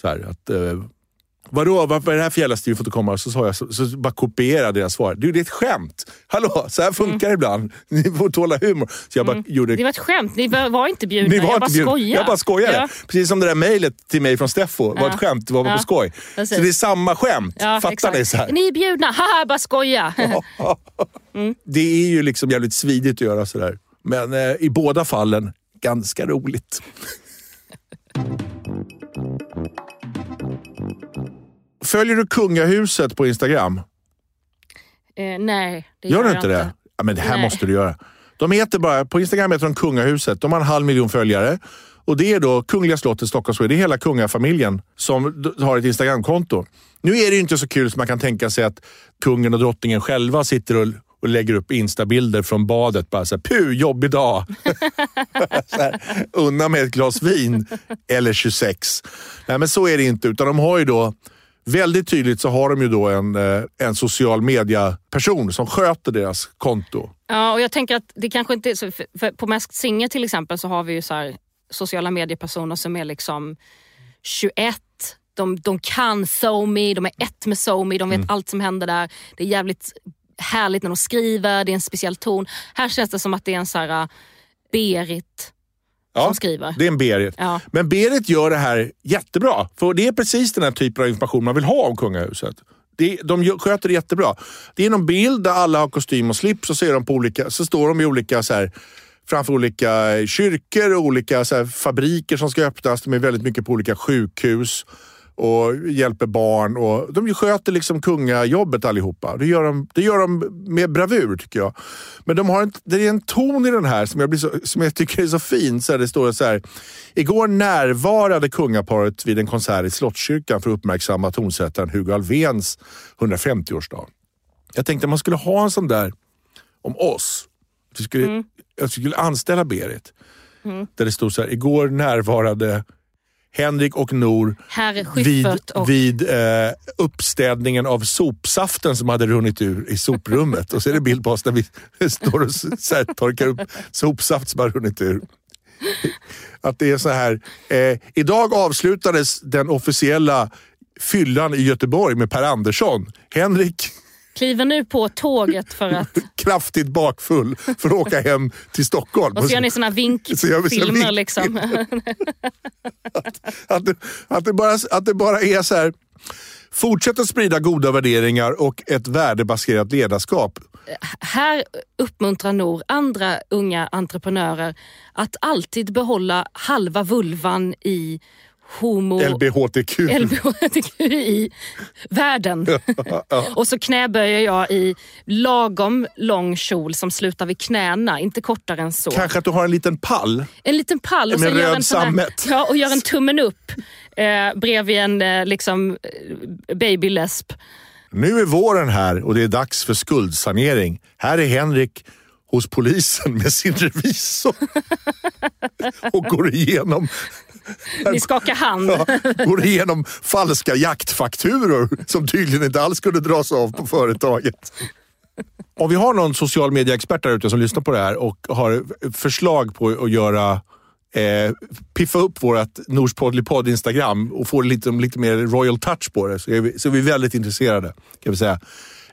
Så här, att, eh, Vadå, vad vad är det här för jävla? Du får inte komma. Så, sa jag, så, så bara kopierade deras svar. Du, det är ett skämt. Hallå, så här funkar det ibland. Ni får tåla humor. Så jag bara gjorde Det var ett skämt, ni var var inte bjudna. ni var jag inte bara bjudna. skojar. Jag bara skojade. Ja. Precis som det där mejlet till mig från Steffo var Ja. ett skämt. Det var Ja. på skoj. Precis. Så det är samma skämt. Ja, Fattar exakt. ni? Så här? Ni är bjudna, haha, bara skoja. Det är ju liksom jävligt svidigt att göra sådär. Men eh, i båda fallen, ganska roligt. Följer du kungahuset på Instagram? eh, nej, det Gör du jag inte det? Ja, men det här Nej. måste du göra. De heter bara, på Instagram heter de Kungahuset. De har en halv miljon följare. Och Det är då Kungliga slottet Stockholms Det är hela kungafamiljen som har ett Instagramkonto. Nu är det ju inte så kul som man kan tänka sig att kungen och drottningen själva sitter och, och lägger upp instabilder från badet. Bara så här, puh, jobbig dag. här, unna med ett glas vin eller 26. Nej, men så är det inte. Utan de har ju då Väldigt tydligt så har de ju då en, eh, en social media-person som sköter deras konto. Ja, och jag tänker att det kanske inte är så, för på Masked Singer till exempel så har vi ju så här, sociala mediepersoner som är liksom 21, de, de kan SoMe, de är ett med SoMe, de vet Mm. allt som händer där. Det är jävligt härligt när de skriver, det är en speciell ton. Här känns det som att det är en så här, uh, Berit som skriver. Det är en Berit. Ja. Men Berit gör det här jättebra. För det är precis den här typen av information man vill ha om kungahuset. Det, de sköter det jättebra. Det är någon bild där alla har kostym och slips och så, är de på olika, så står de i olika så här, framför olika kyrkor och olika så här, fabriker som ska öppnas. De är väldigt mycket på olika sjukhus. Och hjälper barn. Och de sköter liksom kungajobbet allihopa. Det gör, de, det gör de med bravur tycker jag. Men de har en, det är en ton i den här som jag, blir så, som jag tycker är så fin. Så här, det står så här. Igår närvarade kungaparet vid en konsert i Slottskyrkan för att uppmärksamma tonsättaren Hugo Alvéns 150-årsdag. Jag tänkte att man skulle ha en sån där om oss. Vi skulle, Jag skulle anställa Berit. Där det stod så här, igår närvarade Henrik och Nor vid, och... vid eh, uppstädningen av sopsaften som hade runnit ur i soprummet. och så är det bild på oss när vi står och så här, torkar upp sopsaft som har runnit ur. Att det är så här. Eh, idag avslutades den officiella fyllan i Göteborg med Per Andersson. Henrik Kliver nu på tåget för att... kraftigt bakfull för att åka hem till Stockholm. Och så gör ni såna Så vinkfilmer vink- liksom. Att det, att det, bara, att det bara är så här. Fortsätt att sprida goda värderingar och ett värdebaserat ledarskap. Här uppmuntrar Nor andra unga entreprenörer att alltid behålla halva vulvan i homo... LBHTQ. LBHTQI-världen. Och så knäböjer jag i lagom lång kjol som slutar vid knäna, inte kortare än så. Kanske att du har en liten pall. En liten pall och, Med röd en sån här, sammet. ja, och gör en tummen upp eh, bredvid en eh, liksom, eh, babylesp. Nu är våren här och det är dags för skuldsanering. Här är Henrik hos polisen med sin revisor och går igenom, Ni skakar hand. ja, går igenom falska jaktfakturor som tydligen inte alls kunde dras av på företaget. Om vi har någon social media-expert där ute som lyssnar på det här och har förslag på att göra eh, piffa upp vårt Norspodlypodd Instagram och få lite, lite mer royal touch på det så är vi, så är vi väldigt intresserade. Kan vi säga.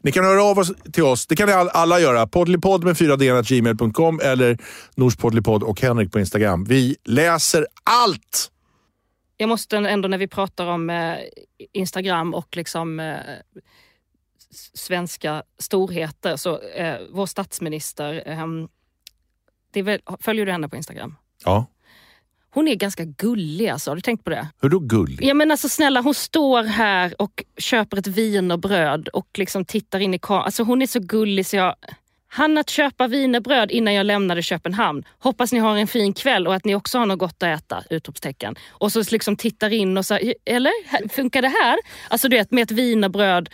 Ni kan höra av oss till oss. Det kan ni all, alla göra. Poddlypodd med 4d.gmail.com eller Norspodlypodd och Henrik på Instagram. Vi läser allt! Jag måste ändå när vi pratar om eh, Instagram och liksom eh, svenska storheter så eh, vår statsminister, det är väl, följer du henne på Instagram? Ja. Hon är ganska gullig alltså, har du tänkt på det? Hur då gullig? Ja men alltså snälla, hon står här och köper ett wienerbröd och liksom tittar in i kameran. Alltså hon är så gullig så jag... Han att köpa wienerbröd innan jag lämnade Köpenhamn. Hoppas ni har en fin kväll och att ni också har något gott att äta! Utropstecken. Och så liksom tittar in och så eller? Funkar det här? Alltså du vet med ett wienerbröd.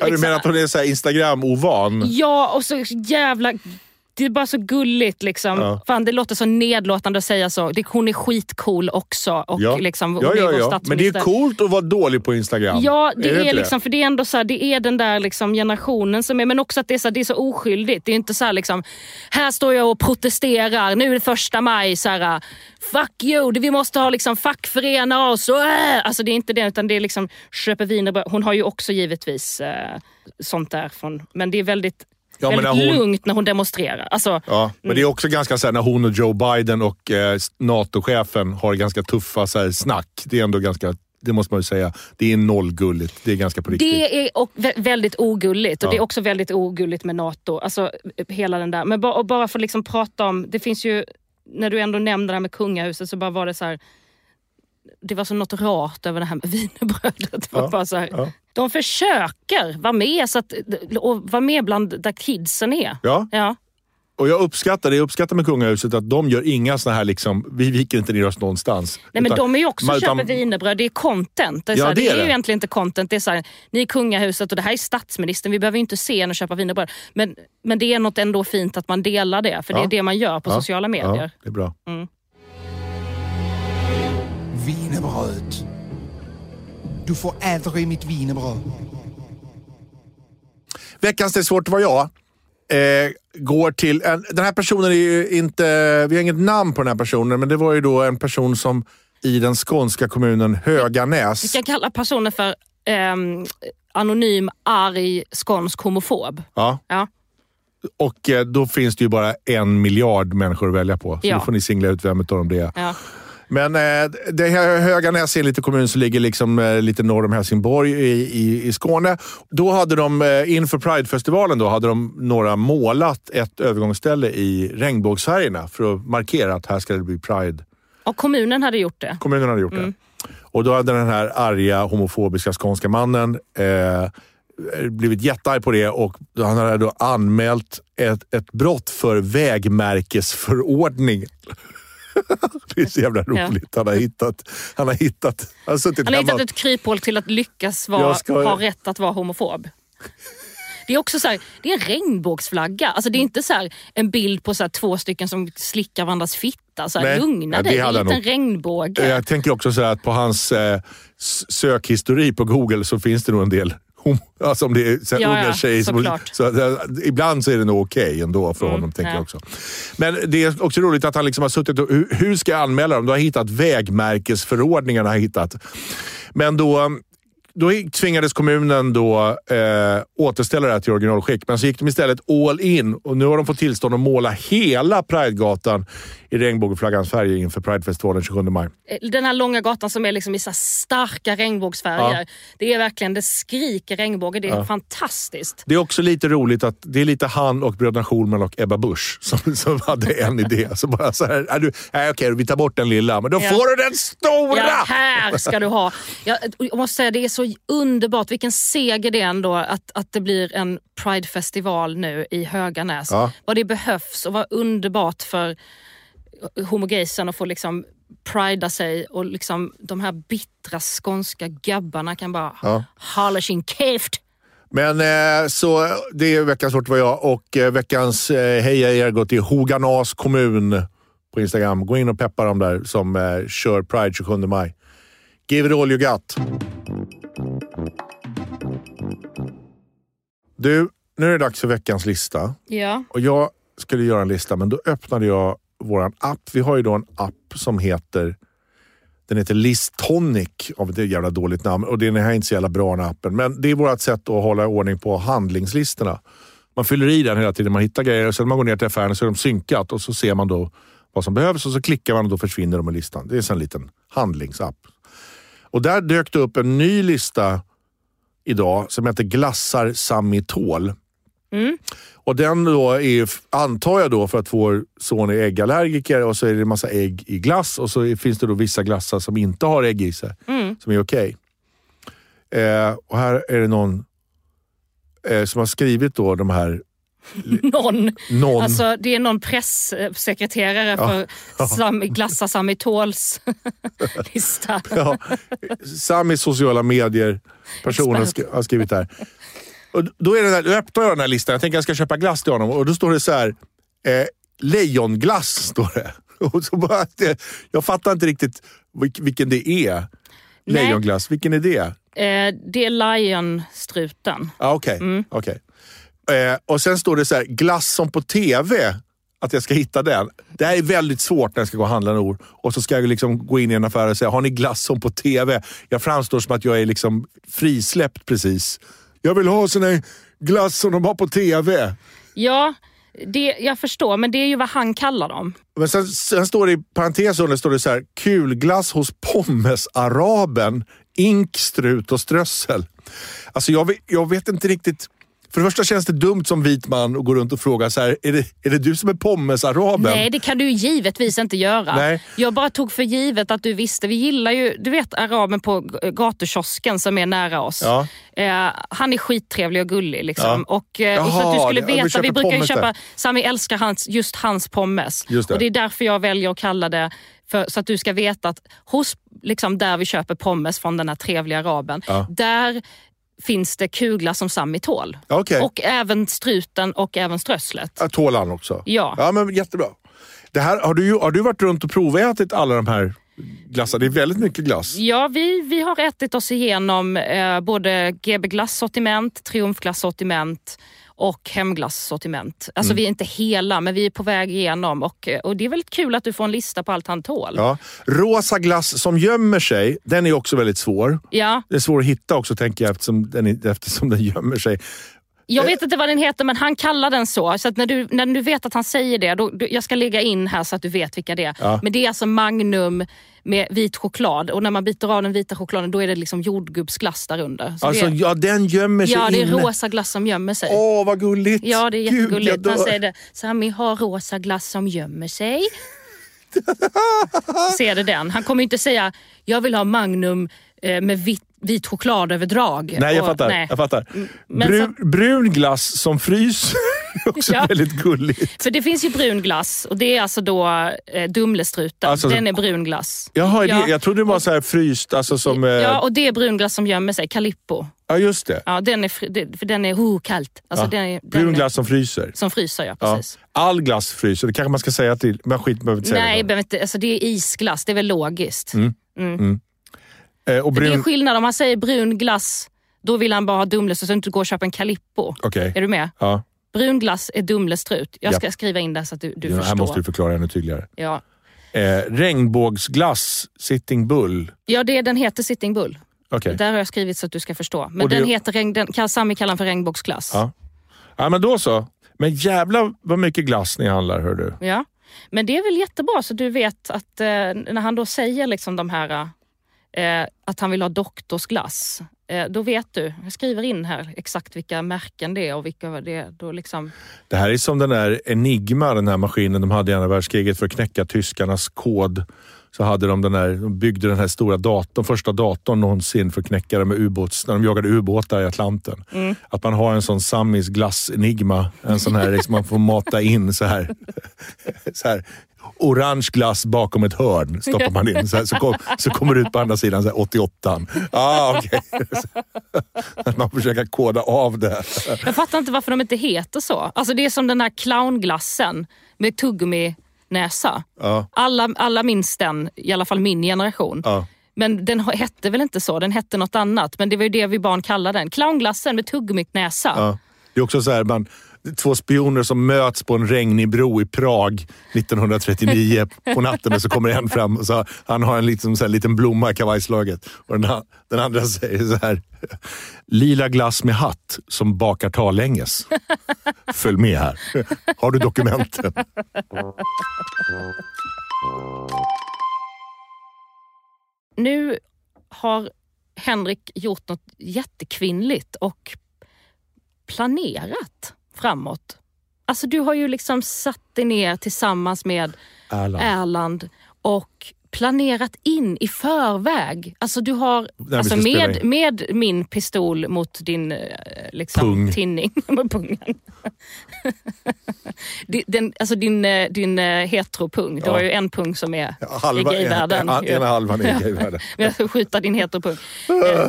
Ja, du menar att hon är så Instagram-ovan? Ja och så jävla... Det är bara så gulligt liksom. Ja. Fan, det låter så nedlåtande att säga så. Det, hon är skitcool också. Och Ja. liksom, ja, är ja, ja. Men det är coolt att vara dålig på Instagram. Ja, det är, inte liksom, för det är ändå så här, det är den där liksom generationen som är, men också att det är så, här, det är så oskyldigt. Det är inte så här liksom, här står jag och protesterar, nu är det första maj, så här, fuck you, det- vi måste ha liksom fackförena oss. Och, äh. Alltså det är inte det, utan det är liksom, köper wienerbröd. Hon har ju också givetvis eh, sånt där från, men det är väldigt, Ja, väldigt hon- lugnt när hon demonstrerar. Alltså, Ja, men det är också ganska så här, när hon och Joe Biden och eh, NATO-chefen har ganska tuffa så här, snack. Det är ändå ganska, det måste man ju säga, det är nollgulligt. Det är ganska på riktigt. Det är och vä- väldigt ogulligt och Ja. det är också väldigt ogulligt med NATO. Alltså hela den där. Men bara, och bara för att liksom prata om, det finns ju, när du ändå nämnde det här med kungahuset så bara var det så här. Det var så något rart över det här med wienerbrödet. Det Ja, bara så här, ja. De försöker vara med, så att, och vara med bland där kidsen är. Ja, Ja. och jag uppskattar det. Jag uppskattar med kungahuset att de gör inga såna här, liksom, vi viker inte ner oss någonstans. Nej, men Utan- de är ju också man- köper wienerbröd. Det är content. Det är, Ja, här, det det är är, ju det. egentligen inte content. Det är så här, ni är kungahuset och det här är statsministern. Vi behöver ju inte se en och köpa wienerbröd. Men, men det är något ändå fint att man delar det. För det Ja. är det man gör på sociala medier. Ja, det är bra. Wienerbröd. Du får aldrig mitt wienerbröd. Veckans Det är svårt att vara jag eh, går till... En, den här personen är ju inte... Vi har inget namn på den här personen, men det var ju då en person som i den skånska kommunen Vi Höganäs. ska kalla personen för ehm, anonym, arg, skånsk homofob. Ja, Ja. och eh, då finns det ju bara en miljard människor att välja på. Så Ja. då får ni singla ut vem av dem det är. Ja. Men eh, det här Höganäs är en liten kommun som ligger liksom, eh, lite norr om Helsingborg i, i, i Skåne. Då hade de eh, inför Pridefestivalen då, hade de några målat ett övergångsställe i regnbågsfärgerna för att markera att här ska det bli Pride Och kommunen hade gjort det. Kommunen hade gjort Mm. det. Och då hade den här arga homofobiska skånska mannen eh, blivit jättearg på det och han hade då anmält ett, ett brott för vägmärkesförordning. Det är så jävla roligt. Han har hittat... Han har hittat... Han har Han har hittat ett kryphål till att lyckas vara, ska- ha rätt att vara homofob. Det är också så här, det är en regnbågsflagga. Alltså det är inte så här en bild på så två stycken som slickar varandras fitta. Så här, Nej. lugna Ja, det dig, det är hade en regnbåge. Jag tänker också så här att på hans eh, sökhistorik på Google så finns det nog en del Alltså om det är så Ja, unga ja, tjejer. som- så, att, eh, ibland så är det nog okej ändå för honom, tänker ja. jag också. Men det är också roligt att han liksom har suttit och... Hur, hur ska jag anmäla dem? Du har hittat vägmärkesförordningarna. Har hittat. Men då... Då tvingades kommunen då eh, återställa det här till originalskick, men så gick de istället all in och nu har de fått tillstånd att måla hela Pridegatan i regnbågsflaggans färger inför Pridefestivalen 27 maj. Eh, Den här långa gatan som är liksom i så starka regnbågsfärger. Ja. Det är verkligen, det skriker regnbåge. Det är fantastiskt. Det är också lite roligt att det är lite han och bröderna Schulman och Ebba Busch som, som hade en idé. Så bara så här, är du, nej, okej, vi tar bort den lilla, men då Ja. får du den stora! Ja, här ska du ha. Jag, jag måste säga, det är så underbart. Vilken seger det är ändå att, att det blir en Pride-festival nu i Höganäs. Ja. Vad det behövs och vad underbart för homogaysen att få liksom prida sig och liksom de här bittra skånska gabbarna kan bara Ja. hålla sin käft. Men eh, så det är veckans ord var jag och eh, veckans eh, heja er går till Hoganäs kommun på Instagram. Gå in och peppa dem där som eh, kör Pride 27 maj. Give it all you got. Du, nu är det dags för veckans lista. Ja. Och jag skulle göra en lista, men då öppnade jag våran app. Vi har ju då en app som heter den heter Listonic av ett jävla dåligt namn och den är inte så jävla bra den appen. Men det är vårt sätt att hålla ordning på handlingslistorna. Man fyller i den hela tiden, man hittar grejer och sen när man går ner till affären så är de synkat och så ser man då vad som behövs och så klickar man och då försvinner de i listan. Det är en liten handlingsapp. Och där dök det upp en ny lista idag som heter Glassar Samitol. Och den då är, antar jag då för att vår son är äggallergiker och så är det en massa ägg i glass och så finns det då vissa glassar som inte har ägg i sig, som är okej. Eh, och här är det någon eh, som har skrivit då de här... Någon. Någon, Alltså, det är någon pressekreterare för Sam, Glassa Samitols lista. ja, Samis sociala medier person har, skri- har skrivit det här. Och då, är det där, då öppnar jag den här listan, jag tänker jag ska köpa glass till honom och då står det så här, eh, lejonglass står det. Och så bara, det, jag fattar inte riktigt vilk- vilken det är. Lejonglass, vilken är det? Eh, det är Lion-struten. Ja, Okej. Mm. okej. Eh, och sen står det så här, glass som på TV. Att jag ska hitta den. Det här är väldigt svårt när jag ska gå och handla en ord. Och så ska jag liksom gå in i en affär och säga, har ni glass som på TV? Jag framstår som att jag är liksom frisläppt precis. Jag vill ha sån här glass som de har på TV. Ja, det, jag förstår, men det är ju vad han kallar dem. Men sen, sen står det i parentes under står det så här, kulglass hos pommesaraben, ink, strut och strössel. Alltså jag, jag vet inte riktigt. För det första känns det dumt som vit man att gå runt och fråga så här, är det, är det du som är pommesaraben? Nej, det kan du givetvis inte göra. Nej. Jag bara tog för givet att du visste. Vi gillar ju, du vet araben på g- gatukiosken som är nära oss. Ja. Eh, han är skittrevlig och gullig. Liksom. Ja. Och, eh, och så att Jaha, du skulle vi veta, köper vi brukar ju köpa, där. Sami älskar hans, just hans pommes. Just det. Och det är därför jag väljer att kalla det för, så att du ska veta att hos liksom där vi köper pommes från den här trevliga araben, Ja. där finns det kuglar som Sami tål. Okej. Och även struten och även strösslet. Ja, Tål han också? Ja. Ja, men jättebra. Det här, har, du, har du varit runt och provätit alla de här glassarna? Det är väldigt mycket glass. Ja, vi, vi har ätit oss igenom eh, både GB Glass-sortiment, Triumfglass-sortiment och hemglass-sortiment. Alltså Mm. vi är inte hela, men vi är på väg igenom och, eh, och det är väldigt kul att du får en lista på allt han tål. Ja. Rosa glass som gömmer sig, den är också väldigt svår. Ja, Det är svår att hitta också tänker jag eftersom den, eftersom den gömmer sig. jag vet inte vad den heter men han kallar den så. Så när, du, när du vet att han säger det, då, då, jag ska lägga in här så att du vet vilka det är. Ja. Men det är alltså Magnum med vit choklad och när man biter av den vita chokladen då är det liksom jordgubbsglass där under. Så Alltså, det, ja, den gömmer sig ja, det är inne. rosa glass som gömmer sig. Åh, vad gulligt! Ja, det är Gud, jättegulligt. jag Han säger det. Sami har rosa glass som gömmer sig. Är det den. Han kommer inte säga, jag vill ha Magnum eh, med vit, vit chokladöverdrag. Nej, jag Och- fattar. nej. Jag fattar. Brun, brun glass som fryser också Ja. väldigt gulligt. För det finns ju brun glass och det är alltså då eh, Dumlestruten. Alltså- Den är brun glass. Jaha, Ja. det, jag trodde det var så här fryst, alltså som... eh, Ja, och det är brun glass som gömmer sig. Calippo. ja, just det. Ja, den är, för den är oh, kallt. Alltså Ja. den är, den Brun är, glass som fryser. Som fryser, ja. Ja. Precis. All glass fryser, det kanske man ska säga till... Men skit behöver inte säga Nej, det. inte, alltså det är isglass. Det är väl logiskt. Mm. Eh, och För Det är brun... skillnad om man säger brun glass. Då vill han bara ha Dumles och så inte gå och köpa en Calippo. Okej. Är du med? Ja. Brun glass är Dumlestrut. Jag ska Ja. skriva in det så att du, du Ja, här förstår. måste du förklara ännu tydligare. ja. Eh, regnbågsglass, Sitting Bull. ja, det, den heter Sitting Bull. Okej. Där har jag skrivit så att du ska förstå. Men Och det- den heter, regn- den, Sami kallar den för regnbågsglass. Ja. ja, men då så. Men jävla vad mycket glass ni handlar, hör du. Ja. Men det är väl jättebra så du vet att eh, när han då säger liksom de här eh, att han vill ha doktorsglass. Eh, då vet du, jag skriver in här exakt vilka märken det är och vilka det är. Då liksom, Det här är som den där Enigma, den här maskinen de hade i andra världskriget för att knäcka tyskarnas kod. Så hade de den där, de byggde den här stora datorn, första datorn någonsin för att knäcka det med ubåts, när de jagade ubåtar i Atlanten. Att man har en sån Sammis glass Enigma, en sån här liksom man får mata in så här. Så här orange glass bakom ett hörn stoppar man in. Så, här, så, kom, så kommer det ut på andra sidan så här, 88. Ah. Att man försöker koda av det. jag fattar inte varför de inte heter så. Alltså det är som den här clownglassen med tuggummi-näsa. Ja. Alla, alla minns den, i alla fall min generation. Ja. Men den hette väl inte så, den hette något annat. Men det var ju det vi barn kallade den. Clownglassen med tuggummi-näsa. Ja. Det är också så här, man, två spioner som möts på en regnig bro i Prag 1939 på natten och så kommer en fram och så, han har en liksom, så här, liten blomma i kavajslaget. Och den, den andra säger så här, lila glass med hatt som bakar talänges. Följ med här. Har du dokumenten? Nu har Henrik gjort något jättekvinnligt och planerat framåt. Alltså du har ju liksom satt dig ner tillsammans med Erland. Erland och planerat in i förväg. Alltså du har, alltså med, med min pistol mot din eh, liksom, Pung. tinning, med pungen. Din- alltså din, eh, din eh, heteropung, du Ja. har ju en pung som är Halva, i gayvärlden. en- ena halvan är i gayvärlden. Jag ska skjuta din heteropung,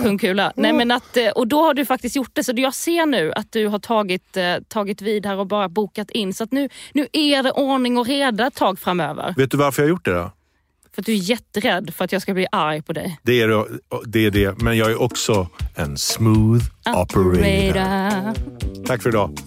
pungkula. Nej, men att, och då har du faktiskt gjort det. Så jag ser nu att du har tagit, tagit vid här och bara bokat in. Så att nu, nu är det ordning och reda ett tag framöver. Vet du varför jag har gjort det då? För att du är jätterädd för att jag ska bli arg på dig. Det är det, det, är det. men jag är också en smooth operator. Operator. Tack för idag.